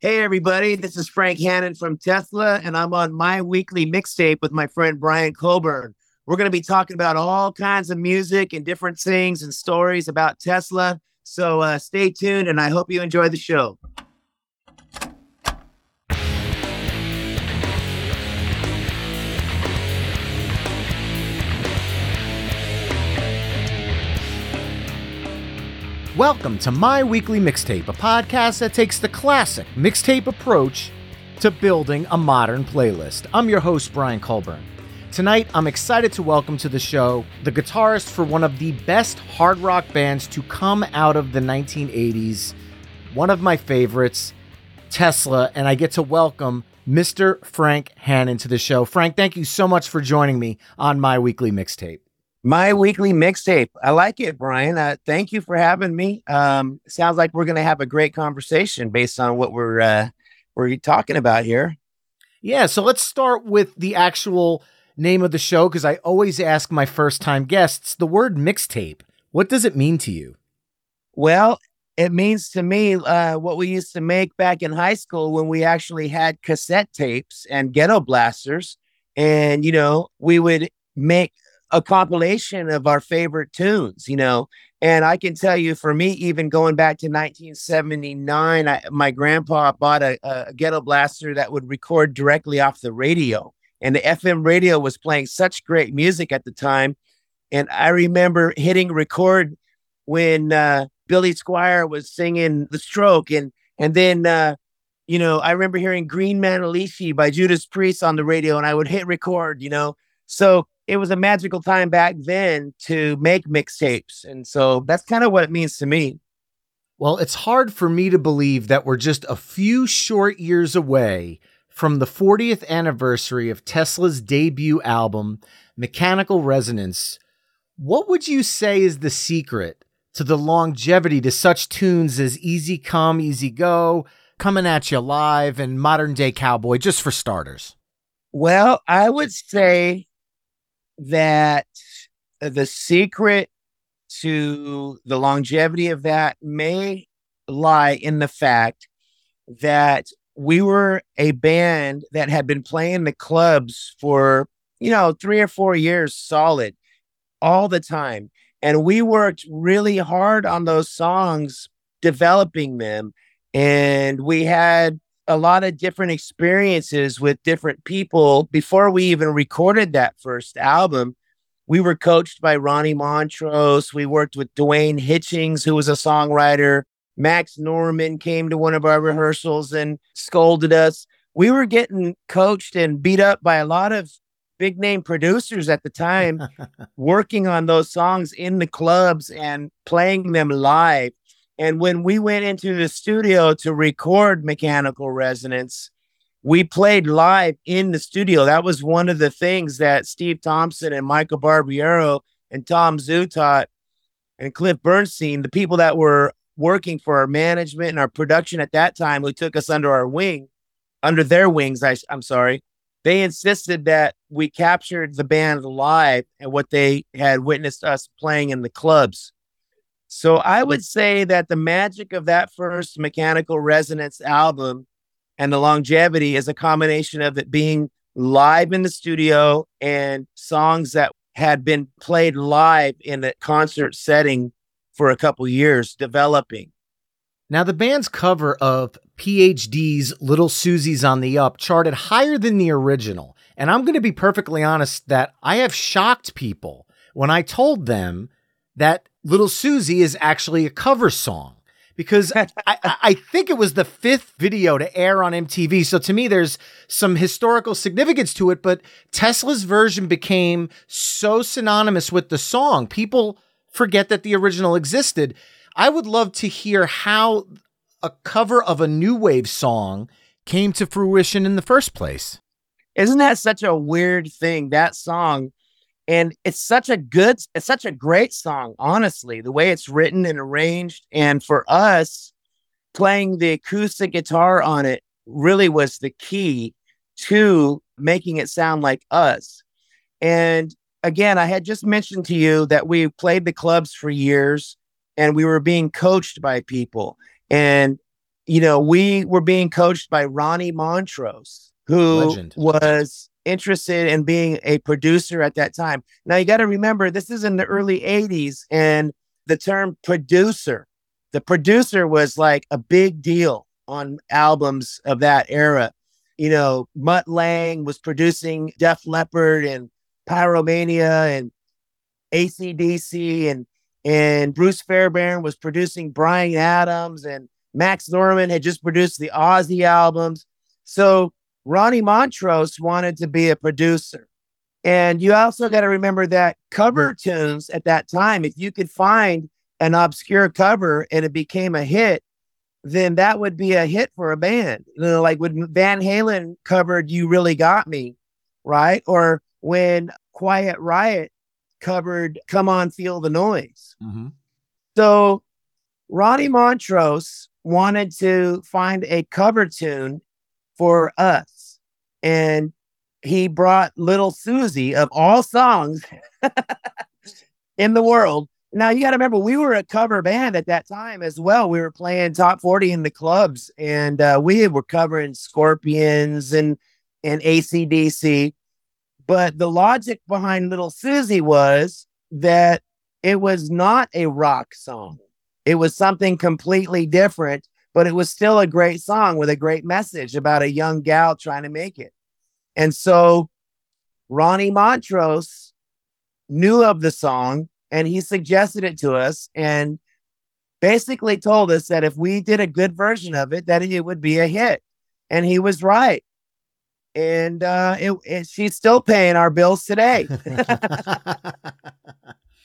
Hey, everybody, this is Frank Hannon from Tesla, and I'm on my weekly mixtape with my friend Brian Colburn. We're going to be talking about all kinds of music and different things and stories about Tesla. So uh, stay tuned, and I hope you enjoy the show. Welcome to My Weekly Mixtape, a podcast that takes the classic mixtape approach to building a modern playlist. I'm your host, Brian Colburn. Tonight, I'm excited to welcome to the show the guitarist for one of the best hard rock bands to come out of the 1980s, one of my favorites, Tesla, and I get to welcome Mr. Frank Hannon to the show. Frank, thank you so much for joining me on My Weekly Mixtape. My weekly mixtape. I like it, Brian. Uh, thank you for having me. Um, sounds like we're going to have a great conversation based on what we're uh, we're talking about here. Yeah, so let's start with the actual name of the show because I always ask my first time guests the word mixtape. What does it mean to you? Well, it means to me uh, what we used to make back in high school when we actually had cassette tapes and ghetto blasters. And, you know, we would make a compilation of our favorite tunes, you know. And I can tell you, for me, even going back to 1979, I, my grandpa bought a, a ghetto blaster that would record directly off the radio. And the FM radio was playing such great music at the time. And I remember hitting record when uh, Billy Squier was singing The Stroke. And, and then, uh, you know, I remember hearing Green Man Manalishi by Judas Priest on the radio, and I would hit record, you know. So it was a magical time back then to make mixtapes. And so that's kind of what it means to me. Well, it's hard for me to believe that we're just a few short years away from the 40th anniversary of Tesla's debut album, Mechanical Resonance. What would you say is the secret to the longevity to such tunes as Easy Come, Easy Go, Coming at You Live, and Modern Day Cowboy, just for starters? Well, I would say that the secret to the longevity of that may lie in the fact that we were a band that had been playing the clubs for, you know, three or four years solid all the time. And we worked really hard on those songs, developing them. And we had a lot of different experiences with different people before we even recorded that first album. We were coached by Ronnie Montrose. We worked with Duane Hitchings, who was a songwriter. Max Norman came to one of our rehearsals and scolded us. We were getting coached and beat up by a lot of big name producers at the time, working on those songs in the clubs and playing them live. And when we went into the studio to record Mechanical Resonance, we played live in the studio. That was one of the things that Steve Thompson and Michael Barbiero and Tom Zutaut and Cliff Bernstein, the people that were working for our management and our production at that time, who took us under our wing, under their wings, I, I'm sorry, they insisted that we captured the band live and what they had witnessed us playing in the clubs. So I would say that the magic of that first Mechanical Resonance album and the longevity is a combination of it being live in the studio and songs that had been played live in a concert setting for a couple years developing. Now, the band's cover of PhD's Little Suzi's on the Up charted higher than the original. And I'm going to be perfectly honest that I have shocked people when I told them that Little Suzi is actually a cover song because I, I, think it was the fifth video to air on MTV. So to me, there's some historical significance to it, but Tesla's version became so synonymous with the song. People forget that the original existed. I would love to hear how a cover of a new wave song came to fruition in the first place. Isn't that such a weird thing? That song, and it's such a good, it's such a great song, honestly, the way it's written and arranged. And for us, playing the acoustic guitar on it really was the key to making it sound like us. And again, I had just mentioned to you that we played the clubs for years and we were being coached by people. And, you know, we were being coached by Ronnie Montrose, who Legend. was interested in being a producer at that time. Now, you got to remember, this is in the early 80s, and the term producer, the producer was like a big deal on albums of that era. You know, Mutt Lange was producing Def Leppard and Pyromania and ACDC and and Bruce Fairbairn was producing Bryan Adams, and Max Norman had just produced the Ozzy albums. So Ronnie Montrose wanted to be a producer. And you also got to remember that cover tunes at that time, if you could find an obscure cover and it became a hit, then that would be a hit for a band. You know, like when Van Halen covered You Really Got Me, right? Or when Quiet Riot covered Come On Feel the Noise. Mm-hmm. So Ronnie Montrose wanted to find a cover tune for us. And he brought Little Suzi of all songs in the world. Now you got to remember, we were a cover band at that time as well. We were playing top 40 in the clubs and uh, we were covering Scorpions and, and ACDC. But the logic behind Little Suzi was that it was not a rock song. It was something completely different, but it was still a great song with a great message about a young gal trying to make it. And so Ronnie Montrose knew of the song and he suggested it to us and basically told us that if we did a good version of it, that it would be a hit. And he was right and uh, it, it, she's still paying our bills today.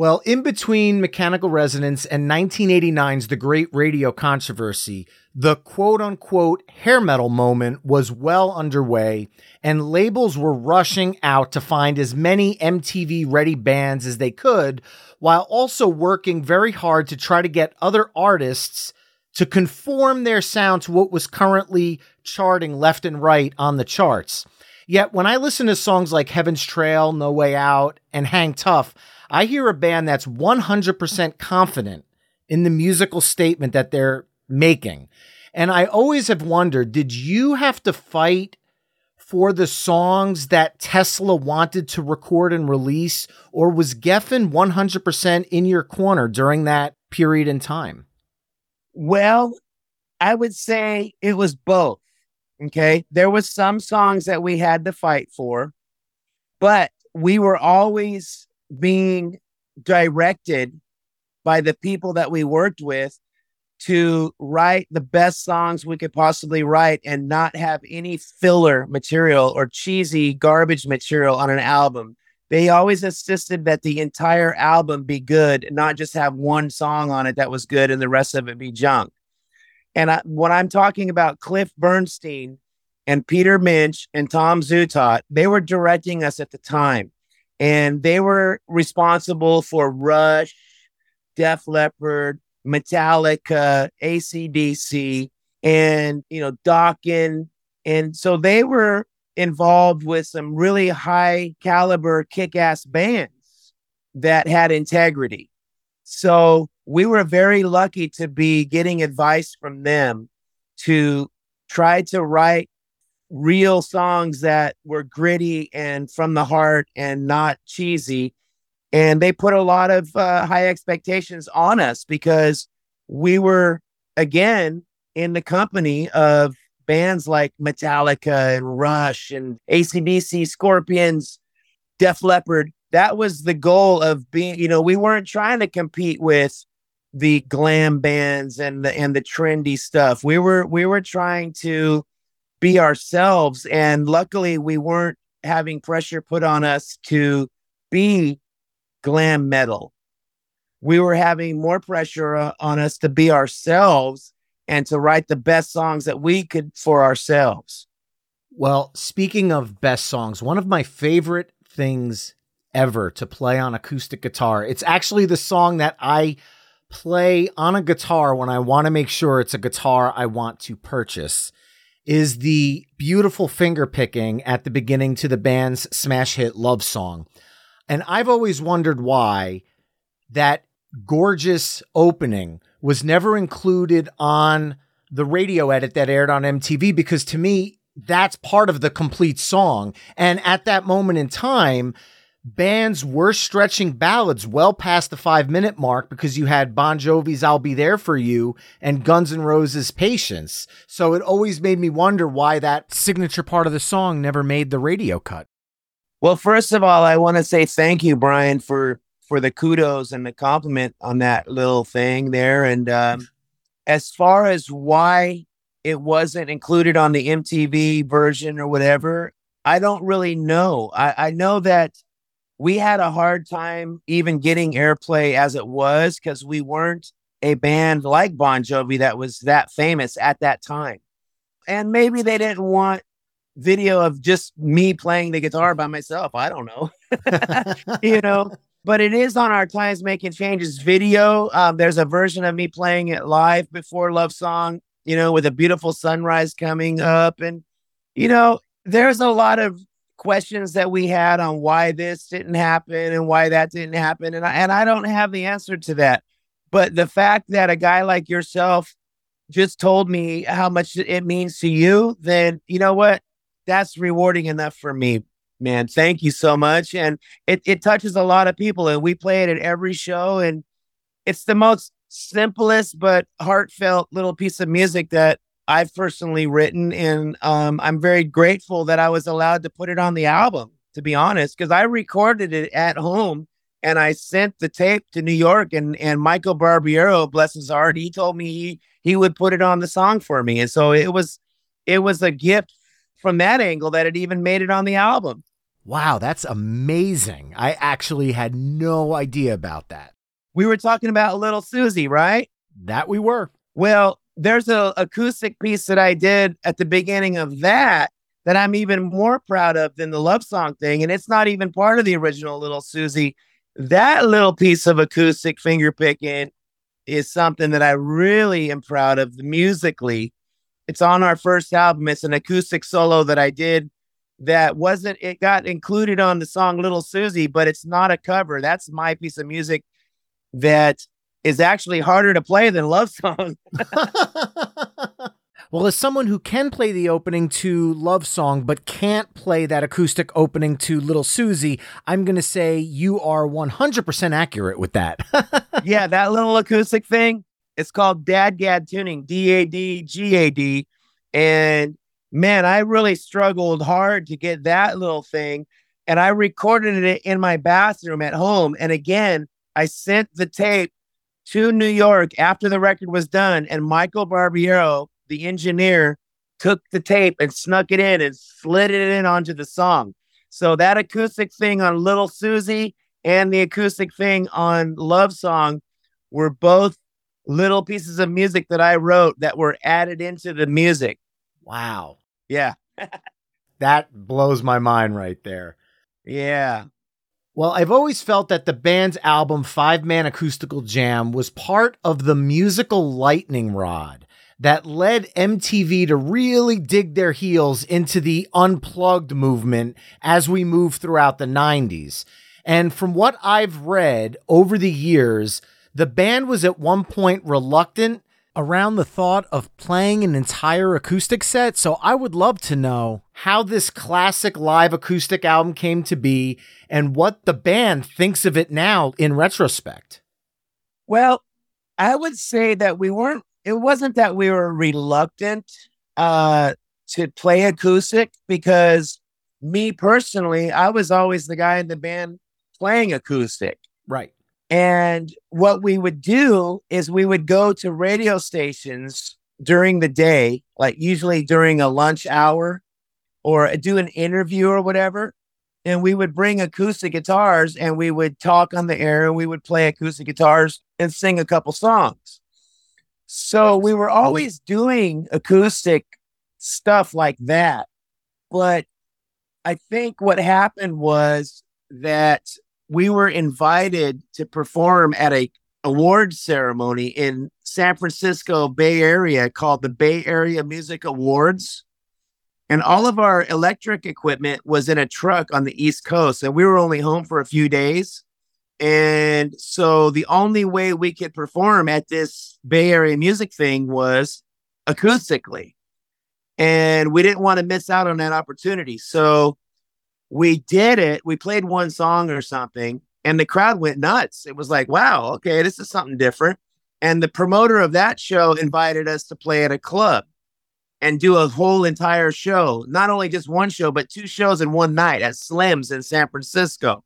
Well, in between Mechanical Resonance and 1989's The Great Radio Controversy, the quote unquote hair metal moment was well underway, and labels were rushing out to find as many MTV ready bands as they could, while also working very hard to try to get other artists to conform their sound to what was currently charting left and right on the charts. Yet when I listen to songs like Heaven's Trail, No Way Out, and Hang Tough, I hear a band that's 100% confident in the musical statement that they're making. And I always have wondered did you have to fight for the songs that Tesla wanted to record and release, or was Geffen 100% in your corner during that period in time? Well, I would say it was both. Okay. There was some songs that we had to fight for, but we were always being directed by the people that we worked with to write the best songs we could possibly write and not have any filler material or cheesy garbage material on an album. They always insisted that the entire album be good, not just have one song on it that was good and the rest of it be junk. And I, when I'm talking about Cliff Bernstein and Peter Mensch and Tom Zutaut, they were directing us at the time. And they were responsible for Rush, Def Leppard, Metallica, ACDC, and you know, Dokken. And so they were involved with some really high caliber kick-ass bands that had integrity. So we were very lucky to be getting advice from them to try to write real songs that were gritty and from the heart and not cheesy and they put a lot of uh, high expectations on us because we were again in the company of bands like Metallica and Rush and ACDC, Scorpions, Def Leppard. That was the goal of being, you know, we weren't trying to compete with the glam bands and the and the trendy stuff. We were we were trying to be ourselves and luckily we weren't having pressure put on us to be glam metal. We were having more pressure uh, on us to be ourselves and to write the best songs that we could for ourselves. Well, speaking of best songs, one of my favorite things ever to play on acoustic guitar, it's actually the song that I play on a guitar when I want to make sure it's a guitar I want to purchase is the beautiful finger picking at the beginning to the band's smash hit love song. And I've always wondered why that gorgeous opening was never included on the radio edit that aired on MTV because to me, that's part of the complete song. And at that moment in time, bands were stretching ballads well past the five minute mark because you had Bon Jovi's I'll Be There For You and Guns N' Roses' Patience. So it always made me wonder why that signature part of the song never made the radio cut. Well, first of all, I want to say thank you, Brian, for for the kudos and the compliment on that little thing there. And um, as far as why it wasn't included on the MTV version or whatever, I don't really know. I, I know that we had a hard time even getting airplay as it was because we weren't a band like Bon Jovi that was that famous at that time. And maybe they didn't want video of just me playing the guitar by myself. I don't know. you know, but it is on our Times Making Changes video. Um, there's a version of me playing it live before Love Song, you know, with a beautiful sunrise coming up. And, you know, there's a lot of questions that we had on why this didn't happen and why that didn't happen. And I, and I don't have the answer to that. But the fact that a guy like yourself just told me how much it means to you, then you know what? that's rewarding enough for me, man. Thank you so much. And it, it touches a lot of people. And we play it at every show. And it's the most simplest but heartfelt little piece of music that I've personally written. And um, I'm very grateful that I was allowed to put it on the album, to be honest, because I recorded it at home and I sent the tape to New York and and Michael Barbiero, bless his heart, he told me he he would put it on the song for me. And so it was it was a gift from that angle that it even made it on the album. Wow, that's amazing. I actually had no idea about that. We were talking about Little Suzi, right? That we were. Well, there's a acoustic piece that I did at the beginning of that that I'm even more proud of than the love song thing. And it's not even part of the original Little Suzi. That little piece of acoustic finger picking is something that I really am proud of musically it's on our first album. It's an acoustic solo that I did that wasn't it got included on the song Little Suzi, but it's not a cover. That's my piece of music that is actually harder to play than Love Song. well, as someone who can play the opening to Love Song but can't play that acoustic opening to Little Suzi, I'm going to say you are 100% accurate with that. yeah, that little acoustic thing, it's called DADGAD tuning, D A D G A D. And man, I really struggled hard to get that little thing. And I recorded it in my bathroom at home. And again, I sent the tape to New York after the record was done. And Michael Barbiero, the engineer, took the tape and snuck it in and slid it in onto the song. So that acoustic thing on Little Suzi and the acoustic thing on Love Song were both little pieces of music that I wrote that were added into the music. Wow. Yeah. that blows my mind right there. Yeah. Well, I've always felt that the band's album Five Man Acoustical Jam was part of the musical lightning rod that led MTV to really dig their heels into the unplugged movement as we move throughout the 90s. And from what I've read over the years, the band was at one point reluctant around the thought of playing an entire acoustic set. So I would love to know how this classic live acoustic album came to be and what the band thinks of it now in retrospect. Well, I would say that we weren't, it wasn't that we were reluctant uh, to play acoustic because me personally, I was always the guy in the band playing acoustic. Right. And what we would do is we would go to radio stations during the day, like usually during a lunch hour or do an interview or whatever. And we would bring acoustic guitars and we would talk on the air and we would play acoustic guitars and sing a couple songs. So we were always doing acoustic stuff like that. But I think what happened was that we were invited to perform at a award ceremony in San Francisco Bay Area called the Bay Area Music Awards. And all of our electric equipment was in a truck on the East Coast. And we were only home for a few days. And so the only way we could perform at this Bay Area music thing was acoustically. And we didn't want to miss out on that opportunity. So we did it. We played one song or something, and the crowd went nuts. It was like, wow, okay, this is something different. And the promoter of that show invited us to play at a club and do a whole entire show, not only just one show, but two shows in one night at Slim's in San Francisco.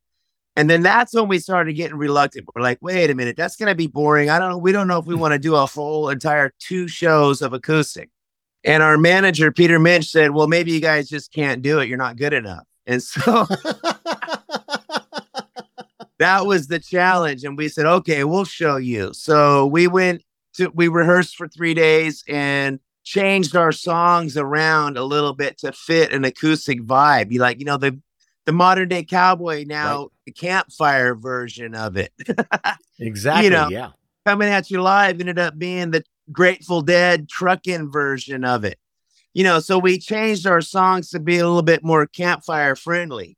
And then that's when we started getting reluctant. We're like, wait a minute, that's going to be boring. I don't know. We don't know if we want to do a whole entire two shows of acoustic. And our manager, Peter Mensch, said, well, maybe you guys just can't do it. You're not good enough. And so that was the challenge. And we said, okay, we'll show you. So we went to, we rehearsed for three days and changed our songs around a little bit to fit an acoustic vibe. You like, you know, the, the modern day cowboy now, right. the campfire version of it. exactly. You know, yeah. Coming at you live ended up being the Grateful Dead trucking version of it you know, so we changed our songs to be a little bit more campfire friendly.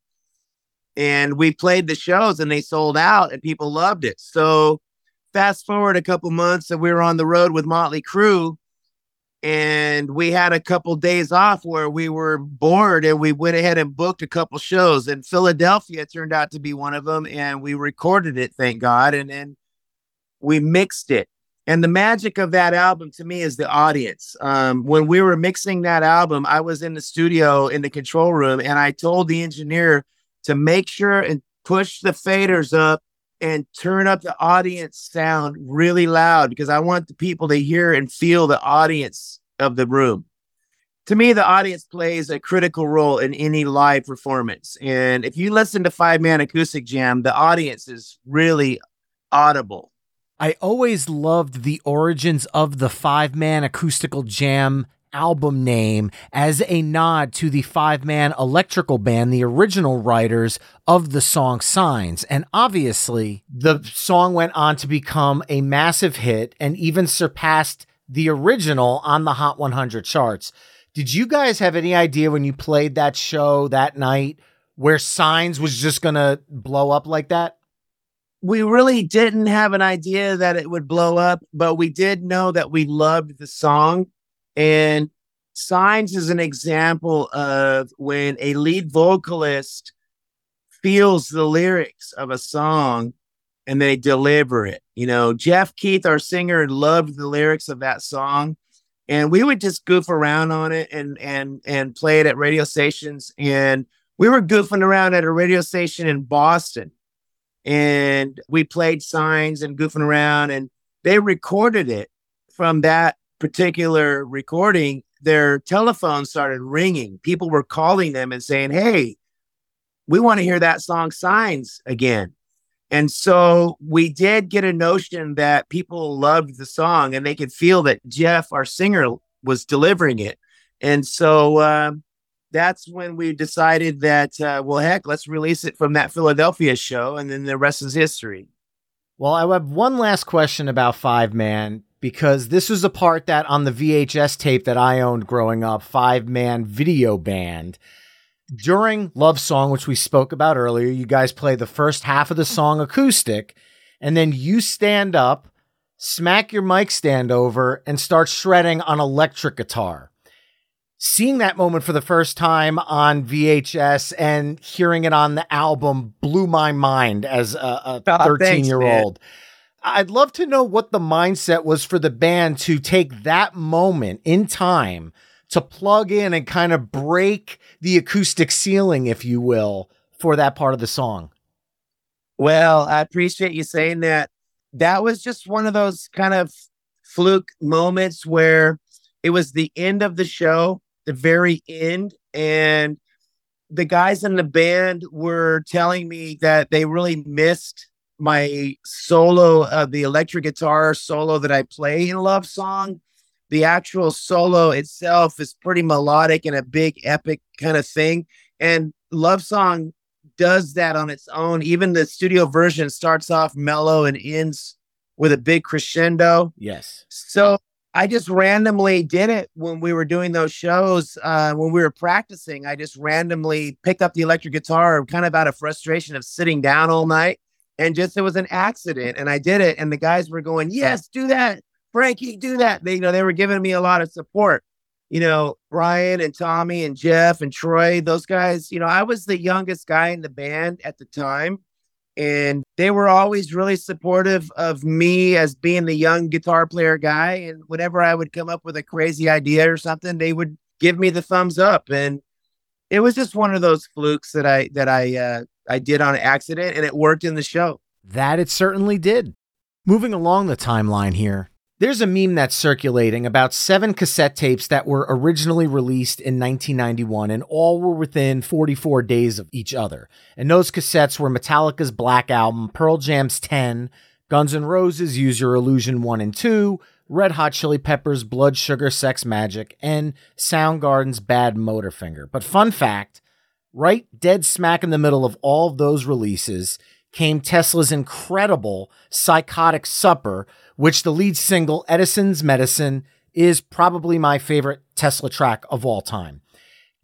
And we played the shows and they sold out and people loved it. So fast forward a couple months and we were on the road with Motley Crue and we had a couple days off where we were bored and we went ahead and booked a couple shows and Philadelphia turned out to be one of them and we recorded it thank God and then we mixed it and the magic of that album to me is the audience. Um, when we were mixing that album, I was in the studio in the control room and I told the engineer to make sure and push the faders up and turn up the audience sound really loud because I want the people to hear and feel the audience of the room. To me, the audience plays a critical role in any live performance. And if you listen to Five Man Acoustic Jam, the audience is really audible I always loved the origins of the five man acoustical jam album name as a nod to the five man electrical band, the original writers of the song Signs. And obviously, the song went on to become a massive hit and even surpassed the original on the Hot 100 charts. Did you guys have any idea when you played that show that night where Signs was just going to blow up like that? We really didn't have an idea that it would blow up, but we did know that we loved the song. And Signs is an example of when a lead vocalist feels the lyrics of a song and they deliver it. You know, Jeff Keith, our singer, loved the lyrics of that song. And we would just goof around on it and and and play it at radio stations. And we were goofing around at a radio station in Boston. And we played signs and goofing around, and they recorded it from that particular recording their telephone started ringing. People were calling them and saying, Hey, we want to hear that song Signs again. And so we did get a notion that people loved the song and they could feel that Jeff, our singer, was delivering it. And so uh, that's when we decided that, uh, well, heck, let's release it from that Philadelphia show. And then the rest is history. Well, I have one last question about Five Man because this was a part that on the VHS tape that I owned growing up, Five Man Video Band. During Love Song, which we spoke about earlier, you guys play the first half of the song acoustic, and then you stand up, smack your mic stand over, and start shredding on electric guitar. Seeing that moment for the first time on VHS and hearing it on the album blew my mind as a ah, 13 year old. I'd love to know what the mindset was for the band to take that moment in time to plug in and kind of break the acoustic ceiling, if you will, for that part of the song. Well, I appreciate you saying that. That was just one of those kind of fluke moments where it was the end of the show, the very end, and the guys in the band were telling me that they really missed my solo of uh, the electric guitar solo that I play in Love Song. The actual solo itself is pretty melodic and a big epic kind of thing. And Love Song does that on its own. Even the studio version starts off mellow and ends with a big crescendo. Yes. So I just randomly did it when we were doing those shows. Uh, when we were practicing, I just randomly picked up the electric guitar, kind of out of frustration of sitting down all night and just it was an accident and I did it and the guys were going, "Yes, do that. Frankie, do that." They you know, they were giving me a lot of support. You know, Brian and Tommy and Jeff and Troy, those guys, you know, I was the youngest guy in the band at the time and they were always really supportive of me as being the young guitar player guy and whenever I would come up with a crazy idea or something, they would give me the thumbs up and it was just one of those flukes that I that I uh, I did on accident and it worked in the show. That it certainly did. Moving along the timeline here, there's a meme that's circulating about seven cassette tapes that were originally released in 1991 and all were within 44 days of each other. And those cassettes were Metallica's Black Album, Pearl Jam's 10, Guns N' Roses' Use Your Illusion 1 and 2, Red Hot Chili Peppers' Blood Sugar Sex Magik, and Soundgarden's Bad Motorfinger. But fun fact, right dead smack in the middle of all of those releases came Tesla's incredible Psychotic Supper, which the lead single, Edison's Medicine, is probably my favorite Tesla track of all time.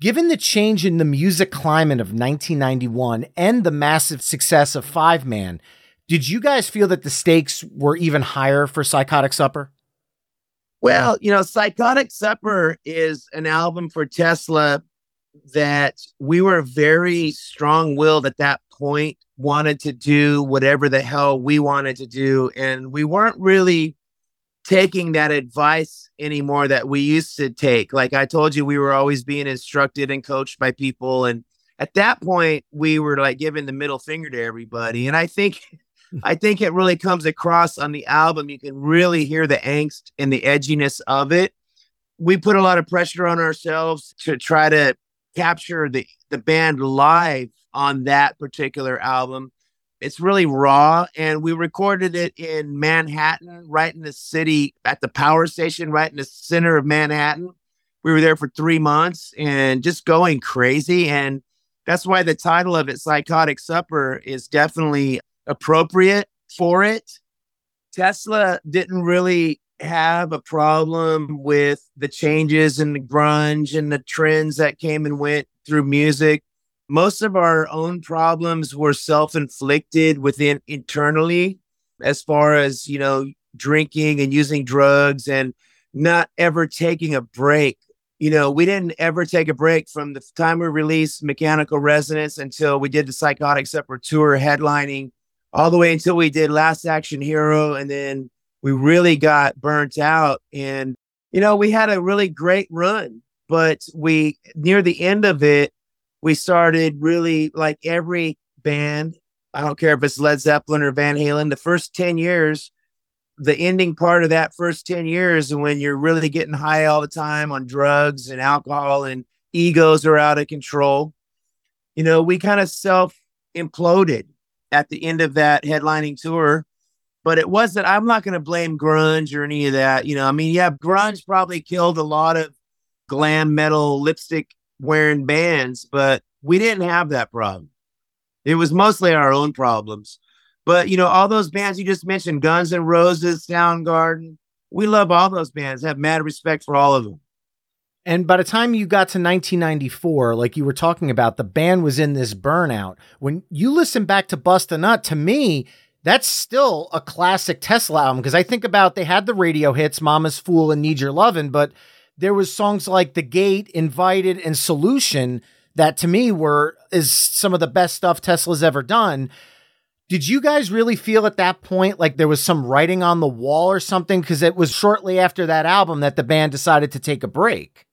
Given the change in the music climate of 1991 and the massive success of Five Man, did you guys feel that the stakes were even higher for Psychotic Supper? Well, you know, Psychotic Supper is an album for Tesla that we were very strong willed at that point, wanted to do whatever the hell we wanted to do. And we weren't really taking that advice anymore that we used to take. Like I told you, we were always being instructed and coached by people. And at that point, we were like giving the middle finger to everybody. And I think I think it really comes across on the album. You can really hear the angst and the edginess of it. We put a lot of pressure on ourselves to try to capture the, the band live on that particular album. It's really raw, and we recorded it in Manhattan, right in the city at the power station, right in the center of Manhattan. We were there for three months and just going crazy. And that's why the title of it, Psychotic Supper, is definitely appropriate for it. Tesla didn't really have a problem with the changes in the grunge and the trends that came and went through music. Most of our own problems were self inflicted within internally, as far as, you know, drinking and using drugs and not ever taking a break. You know, we didn't ever take a break from the time we released Mechanical Resonance until we did the Psychotic Supper tour headlining, all the way until we did Last Action Hero. And then we really got burnt out. And, you know, we had a really great run, but we, near the end of it, we started really like every band. I don't care if it's Led Zeppelin or Van Halen, the first 10 years, the ending part of that first 10 years when you're really getting high all the time on drugs and alcohol and egos are out of control you know we kind of self imploded at the end of that headlining tour but it wasn't i'm not going to blame grunge or any of that you know i mean yeah grunge probably killed a lot of glam metal lipstick wearing bands but we didn't have that problem it was mostly our own problems but you know, all those bands you just mentioned, Guns and Roses, Soundgarden, we love all those bands. Have mad respect for all of them. And by the time you got to 1994, like you were talking about, the band was in this burnout. When you listen back to Bust a Nut, to me, that's still a classic Tesla album because I think about they had the radio hits, Mama's Fool and Need Your Lovin', but there was songs like The Gate, Invited, and Solution that to me were is some of the best stuff Tesla's ever done. Did you guys really feel at that point like there was some writing on the wall or something? Because it was shortly after that album that the band decided to take a break.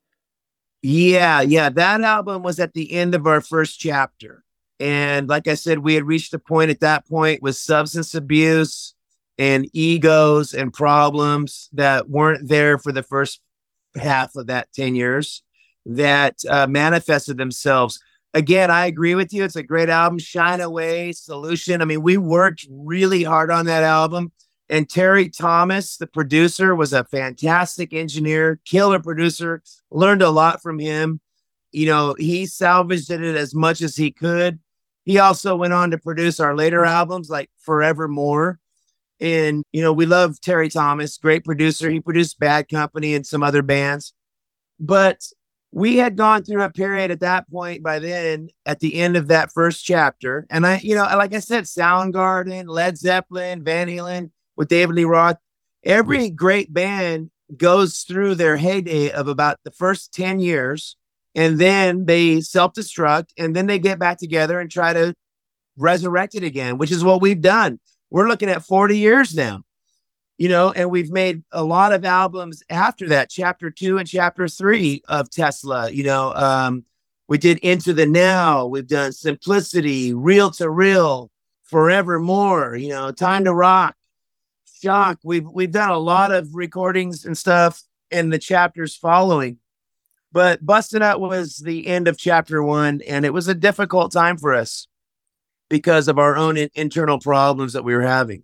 Yeah, yeah. That album was at the end of our first chapter. And like I said, we had reached a point at that point with substance abuse and egos and problems that weren't there for the first half of that 10 years that uh, manifested themselves again, I agree with you. It's a great album. Shine Away, Solution. I mean, we worked really hard on that album. And Terry Thomas, the producer, was a fantastic engineer, killer producer. Learned a lot from him. You know, he salvaged it as much as he could. He also went on to produce our later albums like Forevermore. And, you know, we love Terry Thomas, great producer. He produced Bad Company and some other bands. But we had gone through a period at that point by then at the end of that first chapter. And I, you know, like I said, Soundgarden, Led Zeppelin, Van Halen with David Lee Roth, every great band goes through their heyday of about the first 10 years and then they self destruct and then they get back together and try to resurrect it again, which is what we've done. We're looking at 40 years now you know, and we've made a lot of albums after that, chapter two and chapter three of Tesla. You know, um, we did Into the Now, we've done Simplicity, Real to Reel, Forevermore, you know, Time to Rock, Shock. We've we've done a lot of recordings and stuff in the chapters following. But Busting Out was the end of chapter one, and it was a difficult time for us because of our own in- internal problems that we were having.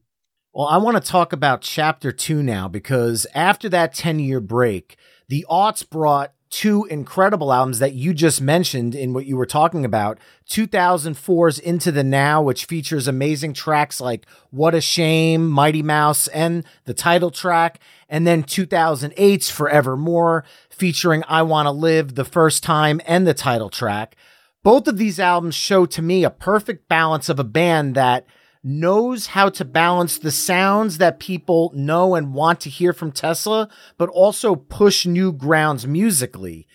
Well, I want to talk about chapter two now because after that 10 year break, the aughts brought two incredible albums that you just mentioned in what you were talking about 2004's Into the Now, which features amazing tracks like What a Shame, Mighty Mouse, and the title track. And then 2008's Forevermore, featuring I Want to Live, the first time, and the title track. Both of these albums show to me a perfect balance of a band that knows how to balance the sounds that people know and want to hear from Tesla, but also push new grounds musically.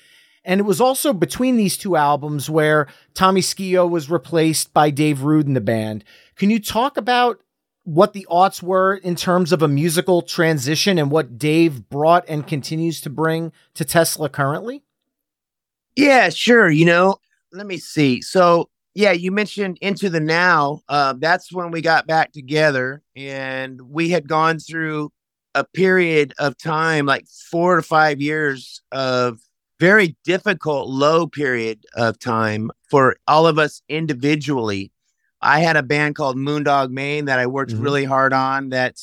And it was also between these two albums where Tommy Skeoch was replaced by Dave Rude in the band. Can you talk about what the aughts were in terms of a musical transition and what Dave brought and continues to bring to Tesla currently? Yeah, sure. You know, let me see. So yeah, you mentioned Into the Now. Uh, that's when we got back together, and we had gone through a period of time, like four to five years of very difficult, low period of time for all of us individually. I had a band called Moon Dog Mane that I worked mm-hmm. really hard on that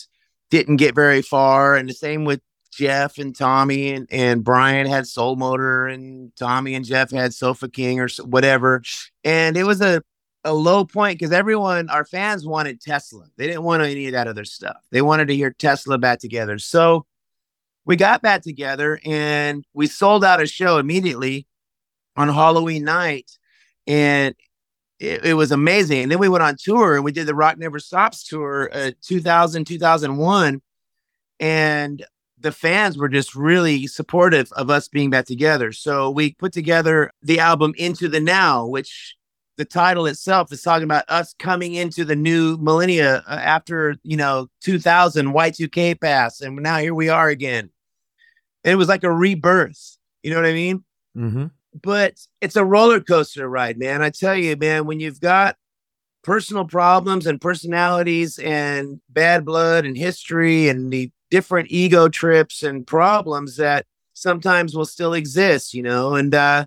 didn't get very far, and the same with Jeff and Tommy and, and Brian had Soul Motor and Tommy and Jeff had Sofa King or whatever. And it was a, a low point because everyone, our fans wanted Tesla. They didn't want any of that other stuff. They wanted to hear Tesla back together. So we got back together and we sold out a show immediately on Halloween night. And it, it, was amazing. And then we went on tour and we did the Rock Never Stops tour, uh, 2000, 2001. And the fans were just really supportive of us being back together. So we put together the album Into the Now, which the title itself is talking about us coming into the new millennia uh, after, you know, 2000 Y2K pass. And now here we are again. And it was like a rebirth. You know what I mean? Mm-hmm but it's a roller coaster ride, man. I tell you, man, when you've got personal problems and personalities and bad blood and history and the different ego trips and problems that sometimes will still exist, you know, and uh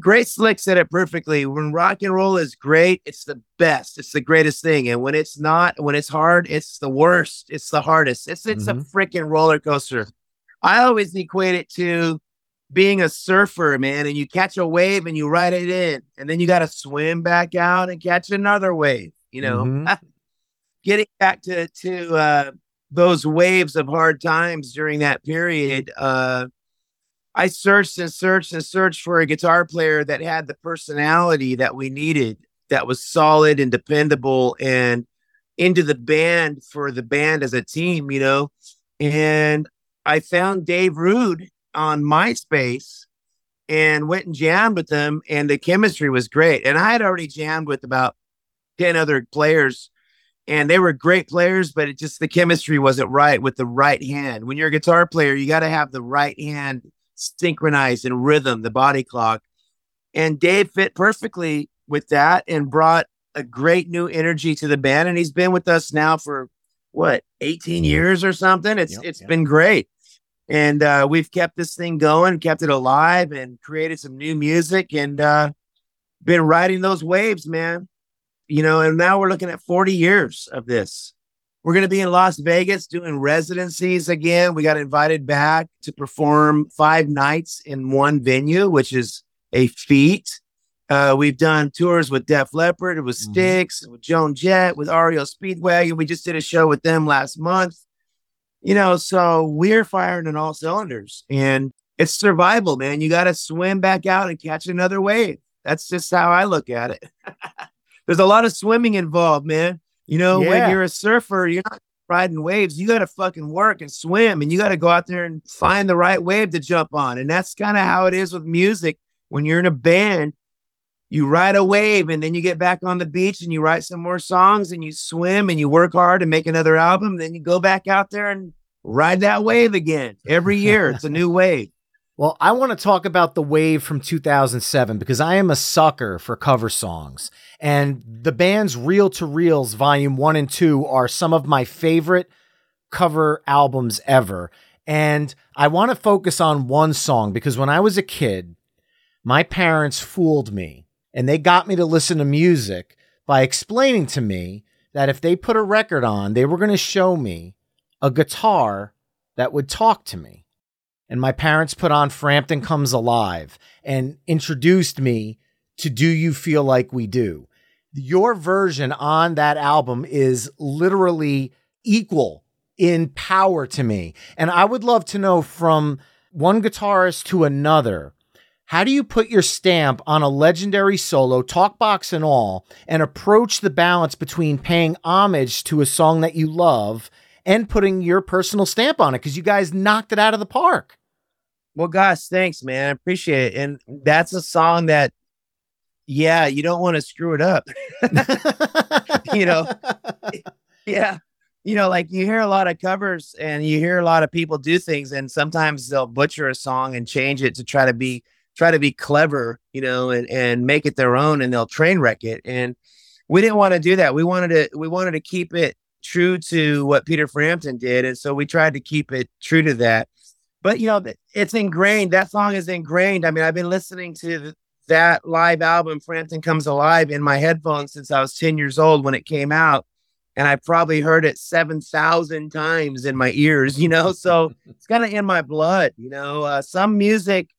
Grace Slick said it perfectly. When rock and roll is great, it's the best. It's the greatest thing. And when it's not, when it's hard, it's the worst. It's the hardest. It's it's mm-hmm. a freaking roller coaster. I always equate it to being a surfer, man, and you catch a wave and you ride it in, and then you got to swim back out and catch another wave. You know, mm-hmm. getting back to to uh, those waves of hard times during that period. Uh, I searched and searched and searched for a guitar player that had the personality that we needed, that was solid and dependable, and into the band for the band as a team. You know, and I found Dave Rude on MySpace and went and jammed with them, and the chemistry was great. And I had already jammed with about 10 other players, and they were great players, but it just the chemistry wasn't right with the right hand. When you're a guitar player, you got to have the right hand synchronized in rhythm, the body clock. And Dave fit perfectly with that and brought a great new energy to the band. And he's been with us now for what, 18 years or something. It's yep, it's yep. been great and uh, we've kept this thing going, kept it alive, and created some new music, and uh, been riding those waves, man. You know, and now we're looking at 40 years of this. We're going to be in Las Vegas doing residencies again. We got invited back to perform five nights in one venue, which is a feat. Uh, we've done tours with Def Leppard, with mm-hmm. Styx, with Joan Jett, with REO Speedwagon. We just did a show with them last month you know, so we're firing on all cylinders and it's survival, man. You got to swim back out and catch another wave. That's just how I look at it. There's a lot of swimming involved, man. You know, yeah. when you're a surfer, you're not riding waves. You got to fucking work and swim and you got to go out there and find the right wave to jump on. And that's kind of how it is with music. When you're in a band, you ride a wave and then you get back on the beach and you write some more songs and you swim and you work hard and make another album. Then you go back out there and ride that wave again. Every year it's a new wave. Well, I want to talk about the wave from 2007 because I am a sucker for cover songs. And the band's Real to Reels Volume 1 and 2 are some of my favorite cover albums ever. And I want to focus on one song because when I was a kid, my parents fooled me and they got me to listen to music by explaining to me that if they put a record on, they were going to show me a guitar that would talk to me. And my parents put on Frampton Comes Alive and introduced me to Do You Feel Like We Do. Your version on that album is literally equal in power to me. And I would love to know from one guitarist to another how do you put your stamp on a legendary solo, talk box and all, and approach the balance between paying homage to a song that you love and putting your personal stamp on it? Because you guys knocked it out of the park. Well, gosh, thanks, man. I appreciate it. And that's a song that, yeah, you don't want to screw it up. you know, yeah you know, like you hear a lot of covers and you hear a lot of people do things, and sometimes they'll butcher a song and change it to try to be try to be clever, you know, and, and make it their own and they'll train wreck it. And we didn't want to do that. We wanted to we wanted to keep it true to what Peter Frampton did. And so we tried to keep it true to that. But you know, it's ingrained. That song is ingrained. I mean, I've been listening to that live album, Frampton Comes Alive, in my headphones since I was 10 years old when it came out. And I probably heard it 7,000 times in my ears, you know? So it's kind of in my blood, you know? Uh, some music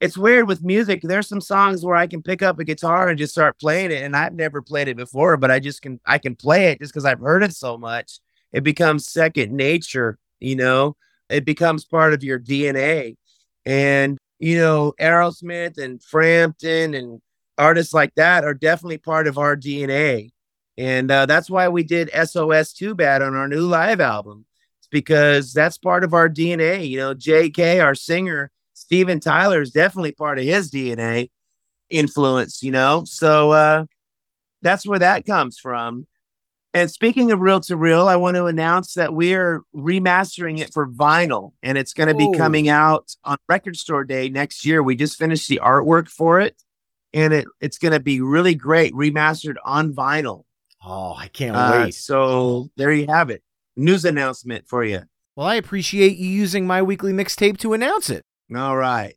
it's weird with music. There's some songs where I can pick up a guitar and just start playing it, and I've never played it before, but I just can I can play it just because I've heard it so much. It becomes second nature, you know. It becomes part of your DNA. And, you know, Aerosmith and Frampton and artists like that are definitely part of our DNA. And uh, that's why we did SOS Too Bad on our new live album. It's because that's part of our DNA. You know, JK, our singer, Steven Tyler is definitely part of his DNA influence, you know? So uh, that's where that comes from. And speaking of Real to Reel, I want to announce that we are remastering it for vinyl and it's going to be coming out on record store day next year. We just finished the artwork for it and it it's going to be really great remastered on vinyl. Oh, I can't uh, wait. So there you have it. News announcement for you. Well, I appreciate you using my weekly mixtape to announce it. All right.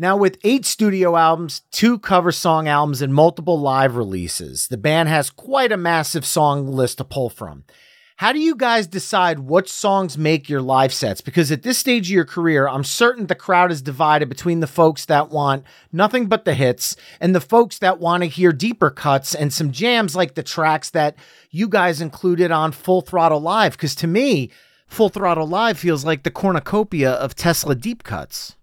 Now, with eight studio albums, two cover song albums, and multiple live releases, the band has quite a massive song list to pull from. How do you guys decide what songs make your live sets? Because at this stage of your career, I'm certain the crowd is divided between the folks that want nothing but the hits and the folks that want to hear deeper cuts and some jams like the tracks that you guys included on Full Throttle Live. Because to me, Full Throttle Live feels like the cornucopia of Tesla deep cuts.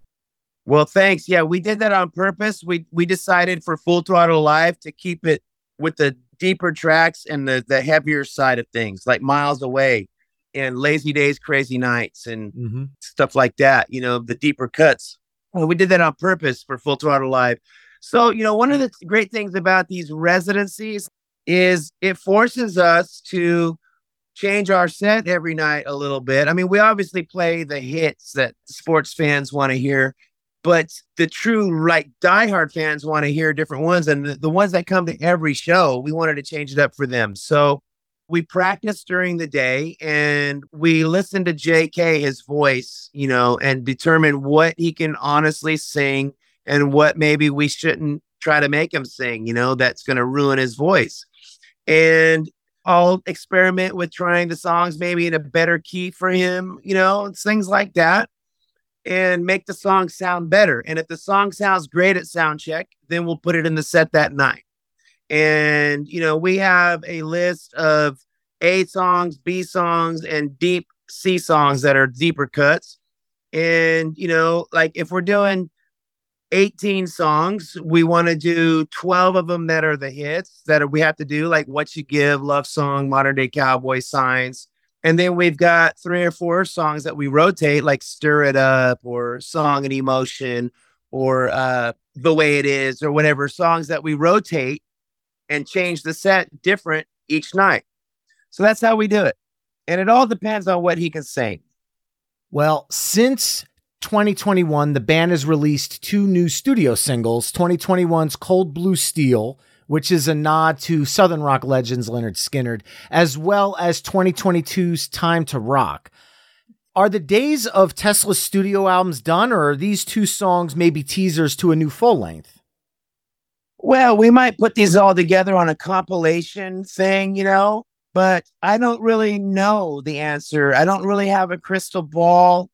Well, thanks. Yeah, we did that on purpose. We we decided for Full Throttle Live to keep it with the deeper tracks and the the heavier side of things, like Miles Away and Lazy Days, Crazy Nights, and mm-hmm. stuff like that. You know, the deeper cuts. Well, we did that on purpose for Full Throttle Live. So, you know, one of the great things about these residencies is it forces us to change our set every night a little bit. I mean, we obviously play the hits that sports fans want to hear but the true like diehard fans want to hear different ones and the, the ones that come to every show we wanted to change it up for them. So we practiced during the day and we listened to jk his voice you know and determine what he can honestly sing and what maybe we shouldn't try to make him sing you know that's going to ruin his voice. And I'll experiment with trying the songs maybe in a better key for him, you know, things like that and make the song sound better. And if the song sounds great at sound check, then we'll put it in the set that night. And, you know, we have a list of A songs, B songs, and deep C songs that are deeper cuts. And, you know, like if we're doing 18 songs, we want to do 12 of them that are the hits that we have to do, like What You Give, Love Song, Modern Day Cowboy Signs and then we've got three or four songs that we rotate, like Stir It Up or Song and Emotion or uh, The Way It Is or whatever songs that we rotate and change the set different each night. So that's how we do it. And it all depends on what he can sing. Well, since 2021, the band has released two new studio singles 2021's Cold Blue Steel which is a nod to Southern rock legends Lynyrd Skynyrd, as well as 2022's Time to Rock. Are the days of Tesla's studio albums done, or are these two songs maybe teasers to a new full length? Well, we might put these all together on a compilation thing, you know, but I don't really know the answer. I don't really have a crystal ball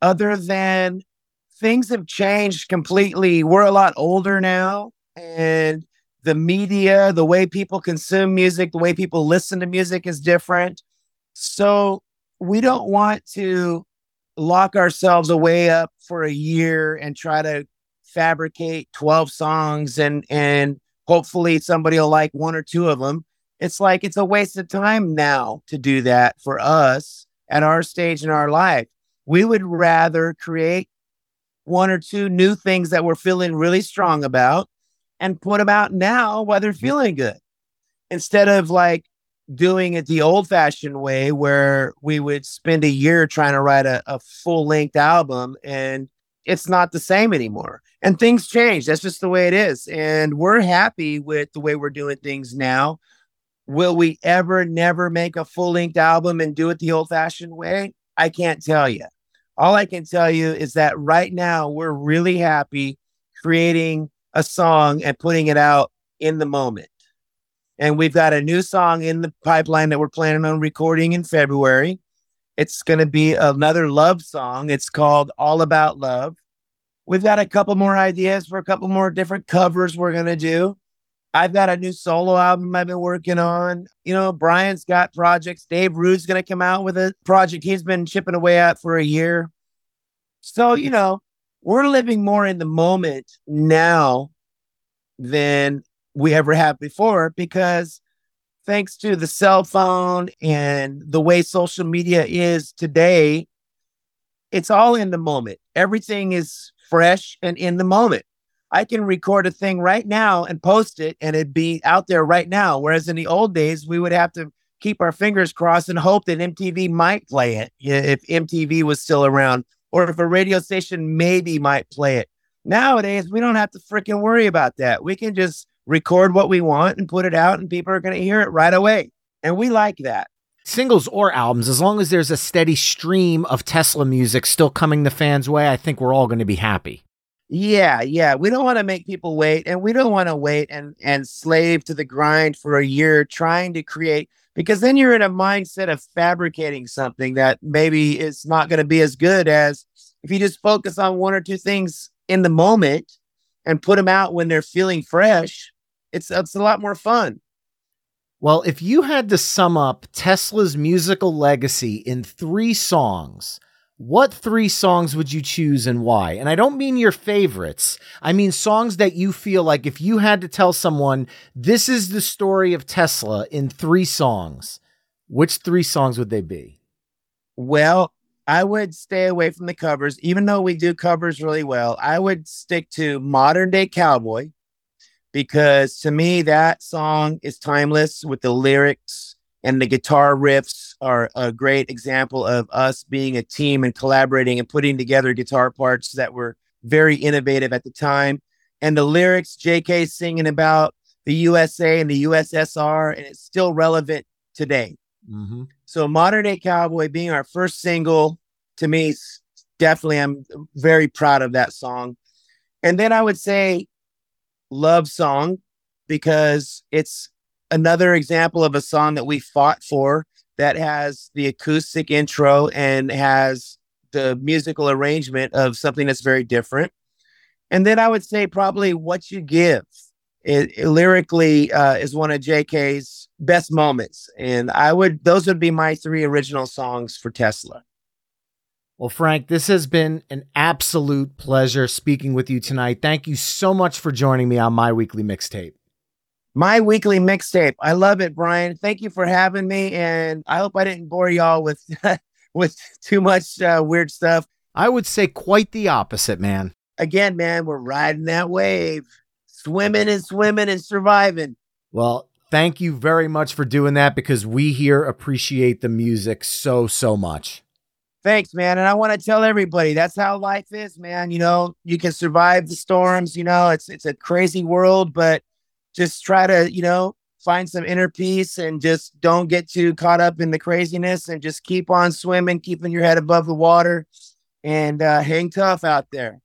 other than things have changed completely. We're a lot older now, and the media, the way people consume music, the way people listen to music is different. So we don't want to lock ourselves away up for a year and try to fabricate 12 songs and and hopefully somebody will like one or two of them. It's like it's a waste of time now to do that for us at our stage in our life. We would rather create one or two new things that we're feeling really strong about and put them out now while they're mm-hmm. feeling good instead of like doing it the old fashioned way where we would spend a year trying to write a, a full length album and it's not the same anymore. And things change. That's just the way it is. And we're happy with the way we're doing things now. Will we ever never make a full length album and do it the old fashioned way? I can't tell you. All I can tell you is that right now we're really happy creating a song and putting it out in the moment. And we've got a new song in the pipeline that we're planning on recording in February. It's going to be another love song. It's called All About Love. We've got a couple more ideas for a couple more different covers we're going to do. I've got a new solo album I've been working on. You know, Brian's got projects. Dave Rude's going to come out with a project he's been chipping away at for a year. So, you know, we're living more in the moment now than we ever have before because thanks to the cell phone and the way social media is today, it's all in the moment. Everything is fresh and in the moment. I can record a thing right now and post it and it'd be out there right now. Whereas in the old days, we would have to keep our fingers crossed and hope that MTV might play it if MTV was still around or if a radio station maybe might play it. Nowadays, we don't have to freaking worry about that. We can just record what we want and put it out, and people are going to hear it right away. And we like that. Singles or albums, as long as there's a steady stream of Tesla music still coming the fans' way, I think we're all going to be happy. Yeah, yeah. We don't want to make people wait, and we don't want to wait and and slave to the grind for a year trying to create because then you're in a mindset of fabricating something that maybe is not going to be as good as if you just focus on one or two things in the moment and put them out when they're feeling fresh. It's it's a lot more fun. Well, if you had to sum up Tesla's musical legacy in three songs, what three songs would you choose and why? And I don't mean your favorites. I mean songs that you feel like if you had to tell someone this is the story of Tesla in three songs, which three songs would they be? Well, I would stay away from the covers, even though we do covers really well. I would stick to Modern Day Cowboy because to me, that song is timeless with the lyrics and the guitar riffs are a great example of us being a team and collaborating and putting together guitar parts that were very innovative at the time. And the lyrics, JK singing about the USA and the USSR, and it's still relevant today. Mm-hmm. So, Modern Day Cowboy being our first single, to me, definitely, I'm very proud of that song. And then I would say Love Song because it's another example of a song that we fought for that has the acoustic intro and has the musical arrangement of something that's very different. And then I would say probably What You Give. It, it lyrically uh, is one of JK's best moments. And I would, those would be my three original songs for Tesla. Well, Frank, this has been an absolute pleasure speaking with you tonight. Thank you so much for joining me on my weekly mixtape my weekly mixtape. I love it, Brian. Thank you for having me, and I hope I didn't bore y'all with with too much uh, weird stuff. I would say quite the opposite, man. Again, man, we're riding that wave, swimming and swimming and surviving. Well, thank you very much for doing that because we here appreciate the music so so much. Thanks, man. And I want to tell everybody that's how life is, man. You know, you can survive the storms. You know, it's it's a crazy world, but just try to, you know, find some inner peace and just don't get too caught up in the craziness and just keep on swimming, keeping your head above the water and uh, hang tough out there.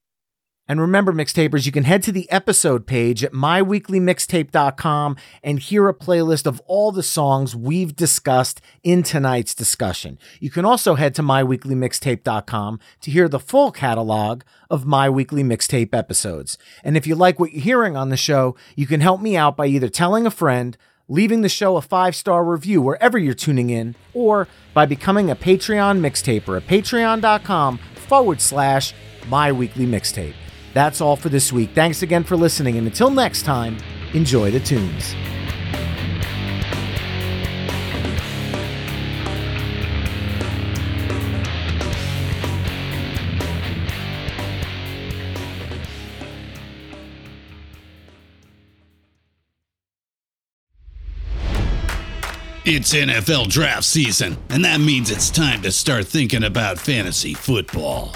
And remember, mixtapers, you can head to the episode page at myweeklymixtape.com and hear a playlist of all the songs we've discussed in tonight's discussion. You can also head to myweeklymixtape.com to hear the full catalog of My Weekly Mixtape episodes. And if you like what you're hearing on the show, you can help me out by either telling a friend, leaving the show a five star review wherever you're tuning in, or by becoming a Patreon mixtaper at patreon.com forward slash my weekly mixtape. That's all for this week. Thanks again for listening, and until next time, enjoy the tunes. It's NFL draft season, and that means it's time to start thinking about fantasy football.